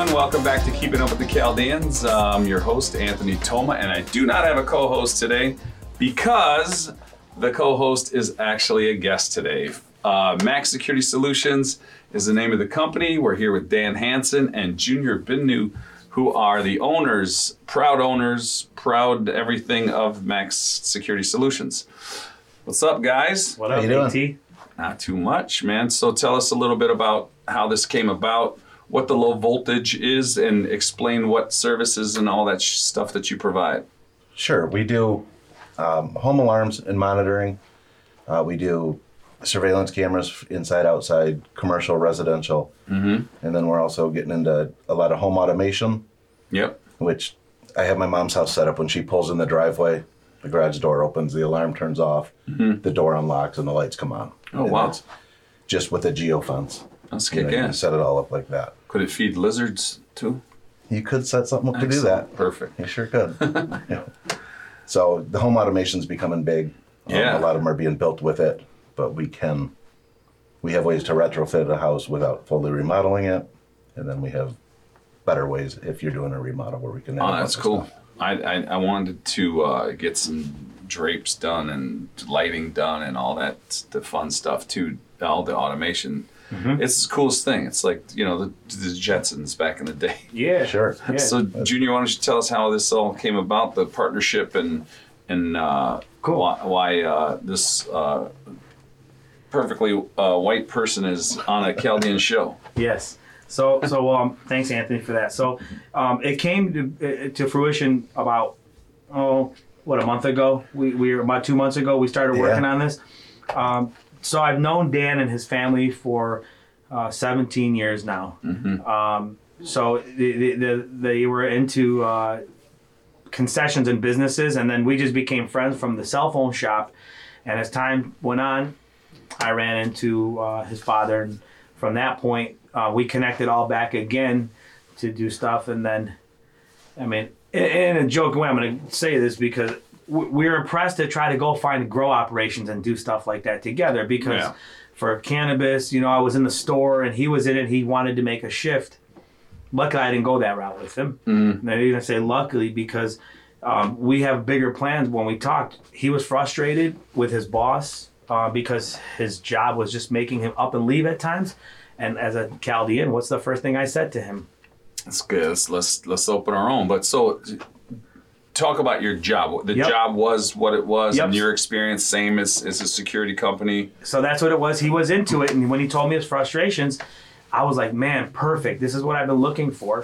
everyone. Welcome back to Keeping Up with the Chaldeans. I'm your host, Anthony Toma, and I do not have a co host today because the co host is actually a guest today. Uh, Maxx Security Solutions is the name of the company. We're here with Dan Hansen and Junior Binu, who are the owners, proud owners, proud everything of Maxx Security Solutions. What's up, guys? What How up, you doing? AT? Not too much, man. So tell us a little bit about how this came about, what the low voltage is, and explain what services and all that sh- stuff that you provide. Sure, we do um, home alarms and monitoring. Uh, we do surveillance cameras inside, outside, commercial, residential, mm-hmm. and then we're also getting into a lot of home automation, Yep. which I have my mom's house set up. When she pulls in the driveway, the garage door opens, the alarm turns off, the door unlocks, and the lights come on. Mm-hmm. Oh, And wow. that's Just with a geofence. Let's You kick know, you in. set it all up like that. Could it feed lizards too? You could set something up to do that. Perfect. You sure could. yeah. So the home automation's becoming big. Um, Yeah. A lot of them are being built with it, but we can, we have ways to retrofit a house without fully remodeling it. And then we have better ways if you're doing a remodel where we can. Oh, that's cool. I, I, I wanted to uh, get some drapes done and lighting done and all that, the fun stuff too, all the automation. Mm-hmm. It's the coolest thing. It's like, you know, the, the Jetsons back in the day. Yeah. Sure. Yeah. So, Junior, why don't you tell us how this all came about, the partnership, and and uh, Cool. why, why uh, this uh, perfectly uh, white person is on a Chaldean show? Yes. So, so um, thanks, Anthony, for that. So, um, it came to, uh, to fruition about oh, what a month ago. We we were about two months ago. We started Yeah. working on this. Um, so I've known Dan and his family for uh, 17 years now. Um, so the, the, the, they were into uh, concessions and businesses, and then we just became friends from the cell phone shop. And as time went on, I ran into uh, his father, and from that point, uh, we connected all back again to do stuff. And then, I mean, in, in a joking way, I'm going to say this because we- we're impressed to try to go find grow operations and do stuff like that together. Because Yeah. for cannabis, you know, I was in the store and he was in it. He wanted to make a shift. Luckily, I didn't go that route with him. And I didn't say luckily because um, we have bigger plans. When we talked, he was frustrated with his boss uh, because his job was just making him up and leave at times. And as a Chaldean, what's the first thing I said to him? That's good. Let's let's, let's open our own. But so, talk about your job. The Yep. job was what it was, Yep. and your experience same as as a security company. So that's what it was. He was into it, and when he told me his frustrations, I was like, "Man, perfect. This is what I've been looking for."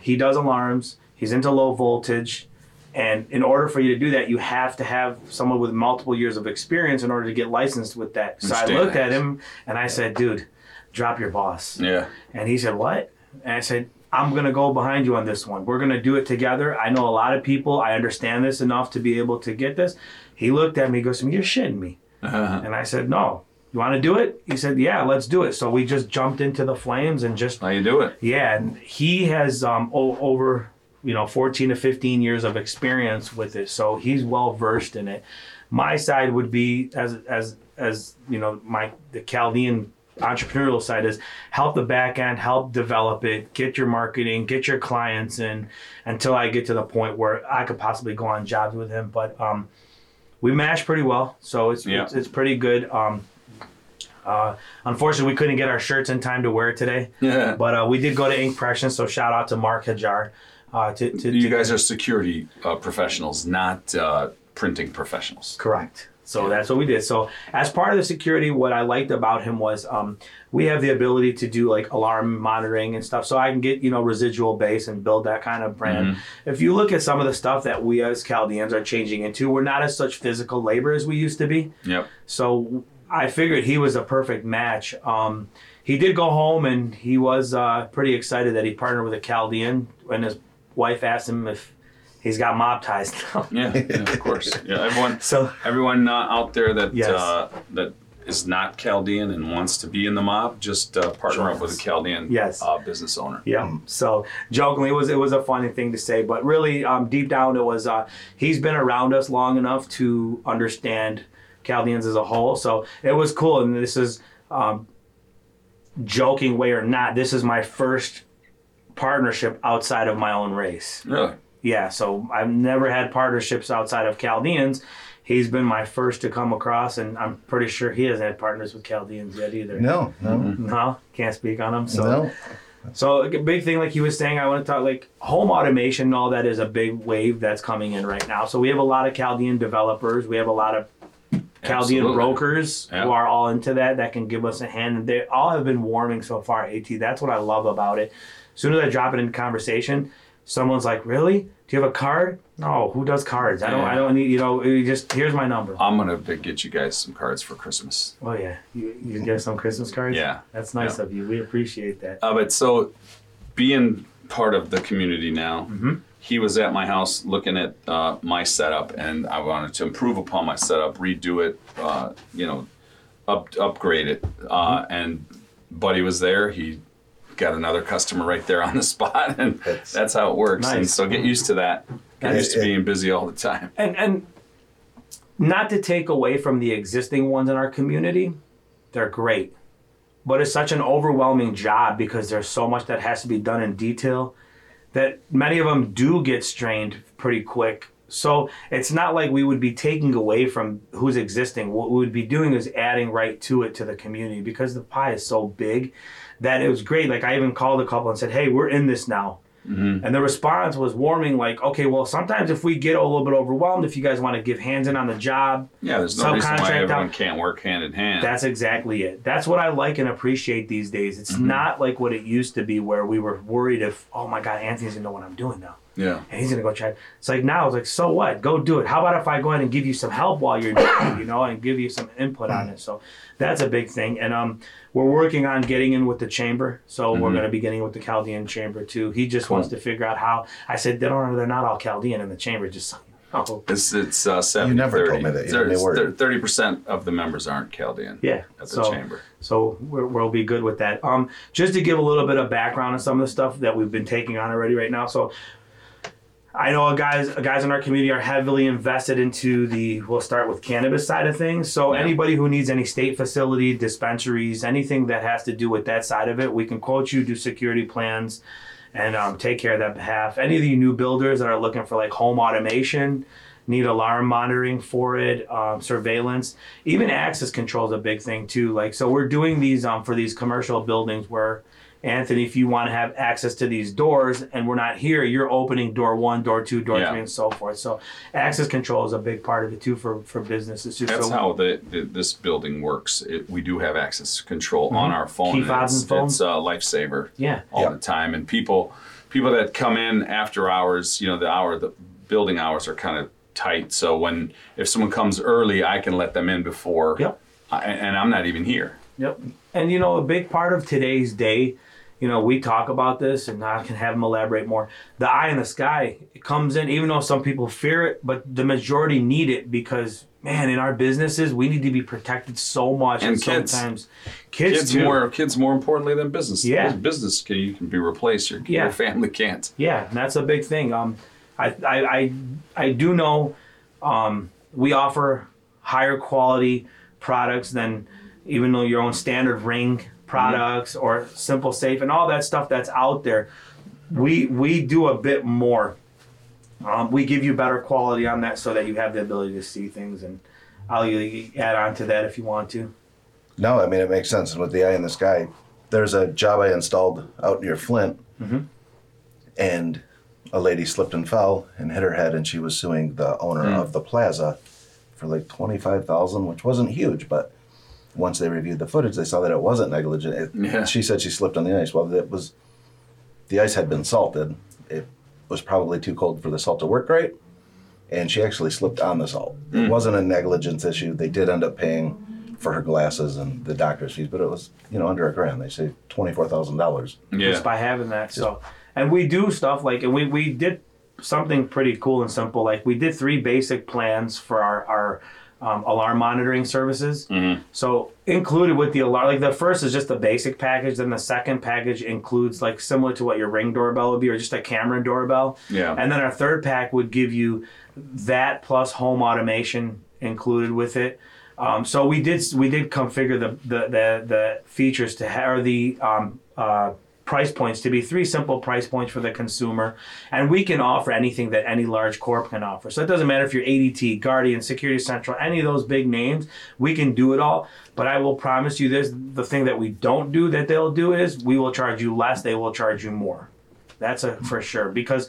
He does alarms. He's into low voltage, and in order for you to do that, you have to have someone with multiple years of experience in order to get licensed with that. So I looked at him and I said, "Dude, drop your boss." Yeah. And he said, What? And I said, I'm going to go behind you on this one. We're going to do it together. I know a lot of people. I understand this enough to be able to get this. He looked at me, he goes You're shitting me. Uh-huh. And I said, No. You want to do it? He said, Yeah, let's do it. So we just jumped into the flames and just, How you do it? yeah. And he has um, o- over, you know, 14 to 15 years of experience with it. So he's well versed in it. My side would be as, as, as, you know, my, the Chaldean entrepreneurial side is help the back end, help develop it, get your marketing, get your clients in until I get to the point where I could possibly go on jobs with him. But um, we mash pretty well, so it's Yeah. it's, it's pretty good. Um, uh, unfortunately, we couldn't get our shirts in time to wear today, Yeah. but uh, we did go to Ink Pression. So shout out to Mark Hajar. Uh, to, to, you to- guys are security uh, professionals, not uh, printing professionals. Correct. So that's what we did. So as part of the security, what I liked about him was um, we have the ability to do like alarm monitoring and stuff. So I can get you know residual base and build that kind of brand. If you look at some of the stuff that we as Chaldeans are changing into, we're not as such physical labor as we used to be. Yep. So I figured he was a perfect match. Um, he did go home and he was uh, pretty excited that he partnered with a Chaldean. And his wife asked him if he's got mob ties now. Yeah, yeah, of course. Yeah, everyone. So Everyone uh, out there that Yes. uh, that is not Chaldean and wants to be in the mob, just uh, partner up with a Chaldean Yes. uh, business owner. Yeah. So jokingly, it was it was a funny thing to say, but really, um, deep down, it was uh, he's been around us long enough to understand Chaldeans as a whole. So it was cool, and this is um, joking way or not. This is my first partnership outside of my own race. Really? Yeah, so I've never had partnerships outside of Chaldeans. He's been my first to come across, and I'm pretty sure he hasn't had partners with Chaldeans yet either. No, no, mm-hmm. No, can't speak on him. So, no. so a big thing, like he was saying, I want to talk like home automation and all that is a big wave that's coming in right now. So we have a lot of Chaldean developers. We have a lot of Chaldean Absolutely. brokers Yeah. who are all into that that can give us a hand. And they all have been warming so far. At that's what I love about it. As soon as I drop it in conversation, someone's like, "Really? Do you have a card?" No, who does cards? I don't. I don't need. You know, you just here's my number. I'm gonna get you guys some cards for Christmas. Oh yeah, you, you can get some Christmas cards. Yeah. that's nice Yeah. of you. We appreciate that. Uh, but so, being part of the community now, Mm-hmm. he was at my house looking at uh, my setup, and I wanted to improve upon my setup, redo it, uh, you know, up upgrade it. Uh, Mm-hmm. and Buddy was there. He got another customer right there on the spot, and That's- that's how it works. And so get used to that. Get Nice. used to being busy all the time. and and not to take away from the existing ones in our community they're great but it's such an overwhelming job because there's so much that has to be done in detail that many of them do get strained pretty quick so it's not like we would be taking away from who's existing what we would be doing is adding right to it to the community because the pie is so big that it was great like i even called a couple and said hey we're in this now and the response was warming, like, okay, well, sometimes if we get a little bit overwhelmed, if you guys want to give hands in on the job, Yeah, there's no reason why everyone out. can't work hand in hand. that's exactly it. That's what I like and appreciate these days. It's Mm-hmm. not like what it used to be where we were worried if, oh my God, Anthony's gonna know what I'm doing now. Yeah. And he's gonna go try. It's like now it's like, so what? Go do it. How about if I go ahead and give you some help while you're doing it, you know, and give you some input on it. So that's a big thing. And um we're working on getting in with the chamber. So we're gonna be getting with the Chaldean chamber too. He just wants to figure out how I said they don't they're not all Chaldean in the chamber, just so you know. It's it's uh, 70 never 30. told me that. You told me word. Thirty percent of the members aren't Chaldean. Yeah. At the so, chamber. So we're, we'll be good with that. Um, just to give a little bit of background on some of the stuff that we've been taking on already right now. So I know guys guys in our community are heavily invested into the. We'll start with cannabis side of things. So Yeah. anybody who needs any state facility, dispensaries, anything that has to do with that side of it, we can quote you, do security plans, and um, take care of that behalf. Any of the new builders that are looking for like home automation, need alarm monitoring for it, um, surveillance, even access control is a big thing too. Like so, we're doing these um, for these commercial buildings where. Anthony, if you want to have access to these doors and we're not here, you're opening door one, door two, door Yeah. three, and so forth. So, access control is a big part of it too for, for businesses too. That's so, how the, the this building works. It, we do have access control on mm-hmm. our phone. Key fobs it's, and phones? It's a lifesaver Yeah. all Yeah. the time. And people people that come in after hours, you know, the hour the building hours are kind of tight. So when if someone comes early, I can let them in before. Yep. I, and I'm not even here. Yep. And you know, a big part of today's day, you know, we talk about this and I can have them elaborate more. The eye in the sky it comes in, even though some people fear it, but the majority need it because, man, in our businesses, we need to be protected so much. And kids. sometimes kids, Kids more kids more importantly than business. Yeah. Business can you can be replaced. Your, Yeah. your family can't. Yeah, and that's a big thing. Um, I, I, I, I do know um, we offer higher quality products than even though your own standard ring products or SimpliSafe and all that stuff that's out there. We we do a bit more. Um, we give you better quality on that so that you have the ability to see things, and I'll add on to that if you want to. No, I mean it makes sense. With the eye in the sky, there's a job I installed out near Flint, and a lady slipped and fell and hit her head, and she was suing the owner of the plaza for like twenty five thousand, which wasn't huge, but once they reviewed the footage, they saw that it wasn't negligent. It, Yeah. She said she slipped on the ice. Well, it was the ice had been salted. It was probably too cold for the salt to work right, and she actually slipped on the salt. It mm. wasn't a negligence issue. They did end up paying for her glasses and the doctor's fees, but it was you know under a grand. They saved twenty four thousand dollars. Yeah. just by having that. So, and we do stuff like, and we we did something pretty cool and simple. Like we did three basic plans for our our um, alarm monitoring services. So included with the alarm, like the first is just the basic package. Then the second package includes like similar to what your ring doorbell would be, or just a camera doorbell. Yeah. And then our third pack would give you that plus home automation included with it. Um, so we did we did configure the the the, the features to ha- or the um, uh, price points to be three simple price points for the consumer, and we can offer anything that any large corp can offer. So it doesn't matter if you're ADT, Guardian, Security Central, any of those big names, we can do it all. But I will promise you this: the thing that we don't do that they'll do is we will charge you less, they will charge you more. That's a for sure because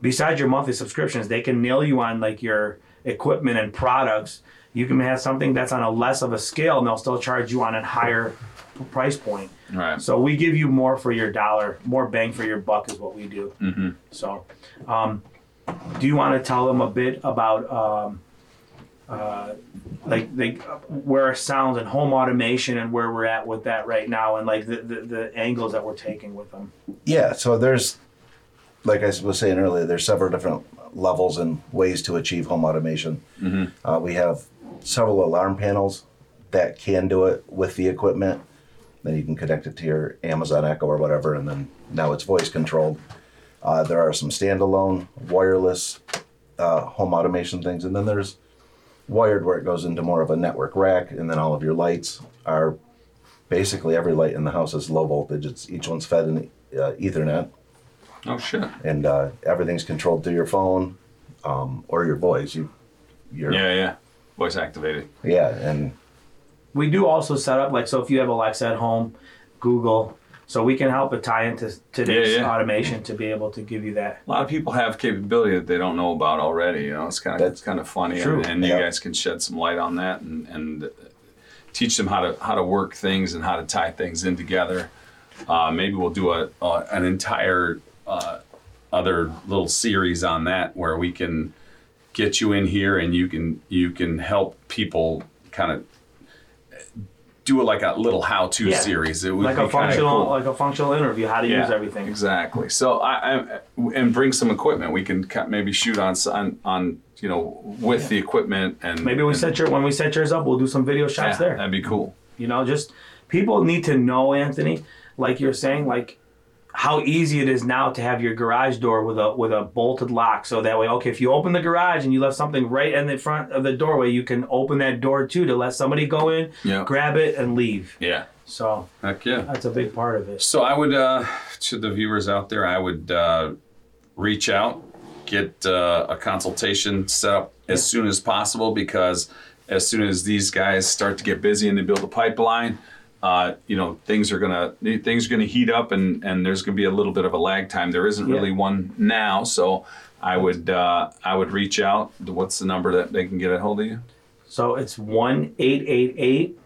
besides your monthly subscriptions, they can nail you on like your equipment and products. You can have something that's on a less of a scale, and they'll still charge you on a higher price point. Right. So we give you more for your dollar, more bang for your buck is what we do. Mm-hmm. So, um, do you want to tell them a bit about um, uh, like like where our sounds and home automation and where we're at with that right now, and like the, the, the angles that we're taking with them? Yeah, so there's, like I was saying earlier, there's several different levels and ways to achieve home automation. Uh, we have several alarm panels that can do it with the equipment. Then you can connect it to your Amazon Echo or whatever, and then now it's voice controlled. Uh, there are some standalone wireless uh, home automation things, and then there's wired where it goes into more of a network rack, and then all of your lights are basically every light in the house is low voltage. It's each one's fed in uh, Ethernet, Oh shit. and uh, everything's controlled through your phone um, or your voice. You, your, Yeah, yeah. Voice activated. yeah, and We do also set up like so if you have Alexa at home, Google, so we can help it tie into today's Yeah, yeah. automation to be able to give you that. A lot of people have capability that they don't know about already. You know, it's kind of That's it's kind of funny, true. and, and you guys can shed some light on that and, and teach them how to how to work things and how to tie things in together. Uh, maybe we'll do a, a an entire uh, other little series on that where we can get you in here and you can you can help people kind of do it like a little how-to Yeah. series. It would Like a functional cool. like a functional interview, how to use everything. Exactly. So I, I and bring some equipment. We can cut- maybe shoot on on, on you know with the equipment and Maybe we and, set your when we set yours up, we'll do some video yeah, shots there. That'd be cool. You know, just people need to know, Anthony, like you're saying, like how easy it is now to have your garage door with a with a bolted lock. So that way, okay, if you open the garage and you left something right in the front of the doorway, you can open that door too to let somebody go in, Yeah. grab it, and leave. Yeah. So Heck yeah. that's a big part of it. So I would uh, to the viewers out there, I would uh, reach out, get uh, a consultation set up as soon as possible because as soon as these guys start to get busy and they build a pipeline, uh, you know things are gonna things are gonna heat up and and there's gonna be a little bit of a lag time. There isn't Yeah. really one now, so I would uh, I would reach out. What's the number that they can get a hold of you? So it's one eight eight eight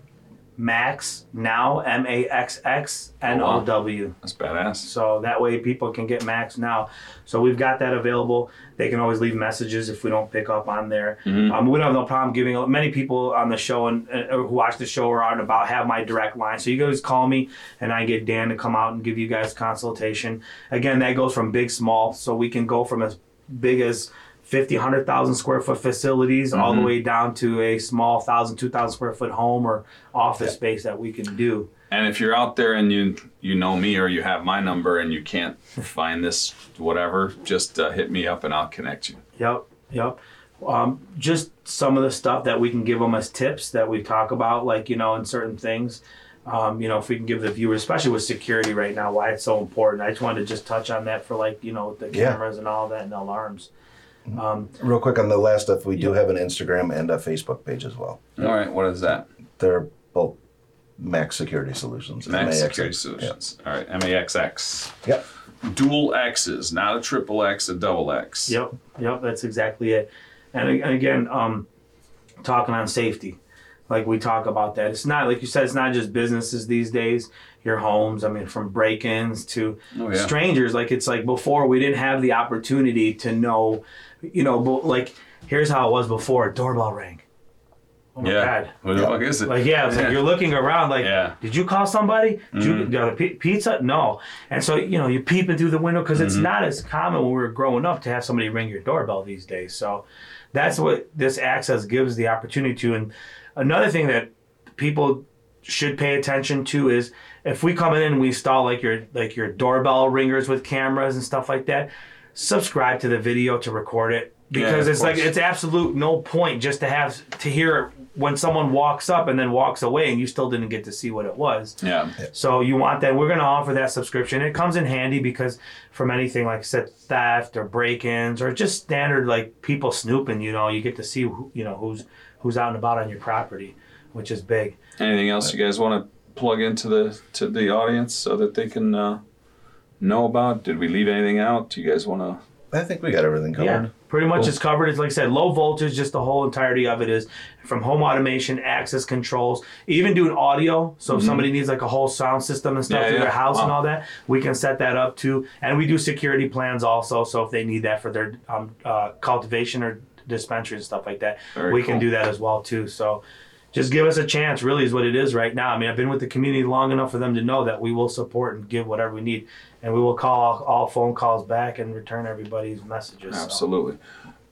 max now M A X X N O W. That's badass. So that way people can get Max now. So we've got that available. They can always leave messages if we don't pick up on there. Um, we don't have no problem giving. Many people on the show and uh, who watch the show or out and about have my direct line. So you guys call me and I get Dan to come out and give you guys consultation. Again, that goes from big, small. So we can go from as big as 50, 100,000 square foot facilities all the way down to a small 1,000, 2,000 square foot home or office space that we can do. And if you're out there and you you know me or you have my number and you can't find this whatever, just uh, hit me up and I'll connect you. Yep, yep. Um, just some of the stuff that we can give them as tips that we talk about, like you know, in certain things. Um, you know, if we can give the viewers, especially with security right now, why it's so important. I just wanted to just touch on that for like you know the Yeah. cameras and all that and alarms. Um, real quick on the last stuff, we do have an Instagram and a Facebook page as well. All right, what is that? They're both Maxx Security Solutions. Max MAXX. Security Solutions. All right, MAXX. Yep. Dual X's, not a triple X, a double X. Yep, yep, that's exactly it. And, a- and again, um, talking on safety, like we talk about that. It's not like you said. It's not just businesses these days. Your homes. I mean, from break-ins to Oh, yeah. strangers. Like it's like before we didn't have the opportunity to know. You know, but like here's how it was before. Doorbell rang. Oh my Yeah. god. What the Yeah. fuck is it? Like yeah, it's like you're looking around. Like, Yeah. Mm-hmm. did you call somebody? Did you got a pizza? No. And so you know you're peeping through the window because it's Mm-hmm. not as common when we were growing up to have somebody ring your doorbell these days. So that's what this access gives the opportunity to. And another thing that people should pay attention to is if we come in and we install like your like your doorbell ringers with cameras and stuff like that, subscribe to the video to record it. because Yeah, it's like it's absolute no point just to have to hear when someone walks up and then walks away and you still didn't get to see what it was. Yeah. So you want that? We're going to offer that subscription. It comes in handy because from anything like I said, theft or break-ins or just standard like people snooping, you know, you get to see who, you know who's who's out and about on your property, which is big. Anything else you guys want to plug into the to the audience so that they can uh, know about? Did we leave anything out? Do you guys want to? I think we got everything covered. Yeah, pretty much Cool. it's covered. It's like I said, low voltage. Just the whole entirety of it is from home automation, access controls, even doing audio. So if somebody needs like a whole sound system and stuff Mm-hmm. Yeah, their yeah. house and all that, we can set that up too. And we do security plans also. So if they need that for their um, uh, cultivation or dispensary and stuff like that, Very we can do that as well too. So. Just give us a chance, really, is what it is right now. I mean, I've been with the community long enough for them to know that we will support and give whatever we need, and we will call all phone calls back and return everybody's messages. so. Absolutely.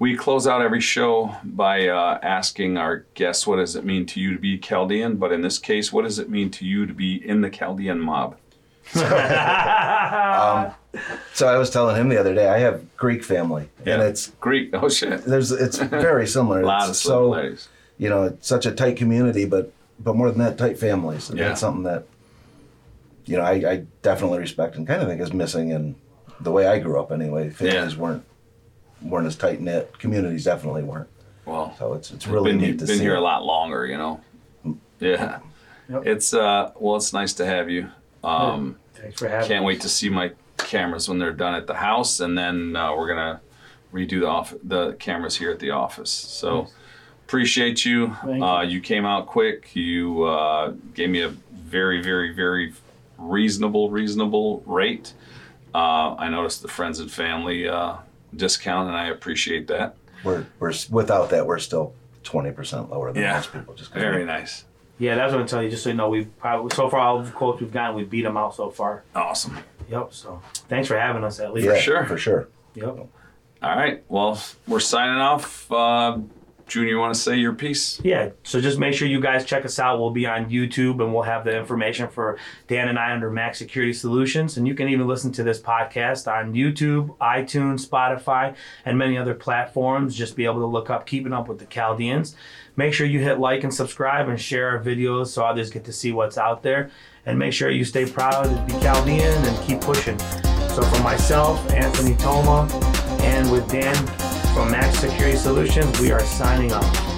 We close out every show by uh, asking our guests, "What does it mean to you to be Chaldean?" But in this case, what does it mean to you to be in the Chaldean mob? So I was telling him the other day, I have Greek family, and it's Greek. Oh shit. there's it's very similar. A lot It's of so similarities. You know, it's such a tight community, but but more than that, tight families. And Yeah. that's something that you know I, I definitely respect and kind of think is missing in the way I grew up. Anyway, families weren't weren't as tight knit. Communities definitely weren't. Well, So it's it's really been, neat to been see. here a lot longer, you know. Yeah. Yep. It's uh well, it's nice to have you. Um, Thanks for having can't me. wait to see my cameras when they're done at the house, and then uh, we're gonna redo the off the cameras here at the office. So appreciate you. Thank you. uh, you came out quick. You uh, gave me a very, very, very reasonable, reasonable rate. Uh, I noticed the friends and family uh, discount, and I appreciate that. We're we're without that we're still twenty percent lower than Yeah. most people. Just 'cause Very we- nice. Yeah, that's what I'm telling you. Just so you know, we've probably, so far all the quotes we've gotten, we beat them out so far. Awesome. Yep. So thanks for having us at least. Yeah, sure. for sure. Yep. All right. Well, we're signing off. Uh, Junior, you want to say your piece? Yeah. So just make sure you guys check us out. We'll be on YouTube and we'll have the information for Dan and I under Maxx Security Solutions. And you can even listen to this podcast on YouTube, iTunes, Spotify, and many other platforms. Just be able to look up Keeping Up with the Chaldeans. Make sure you hit like and subscribe and share our videos so others get to see what's out there. And make sure you stay proud be Chaldean and keep pushing. So for myself, Anthony Toma, and with Dan from Maxx Security Solutions, we are signing off.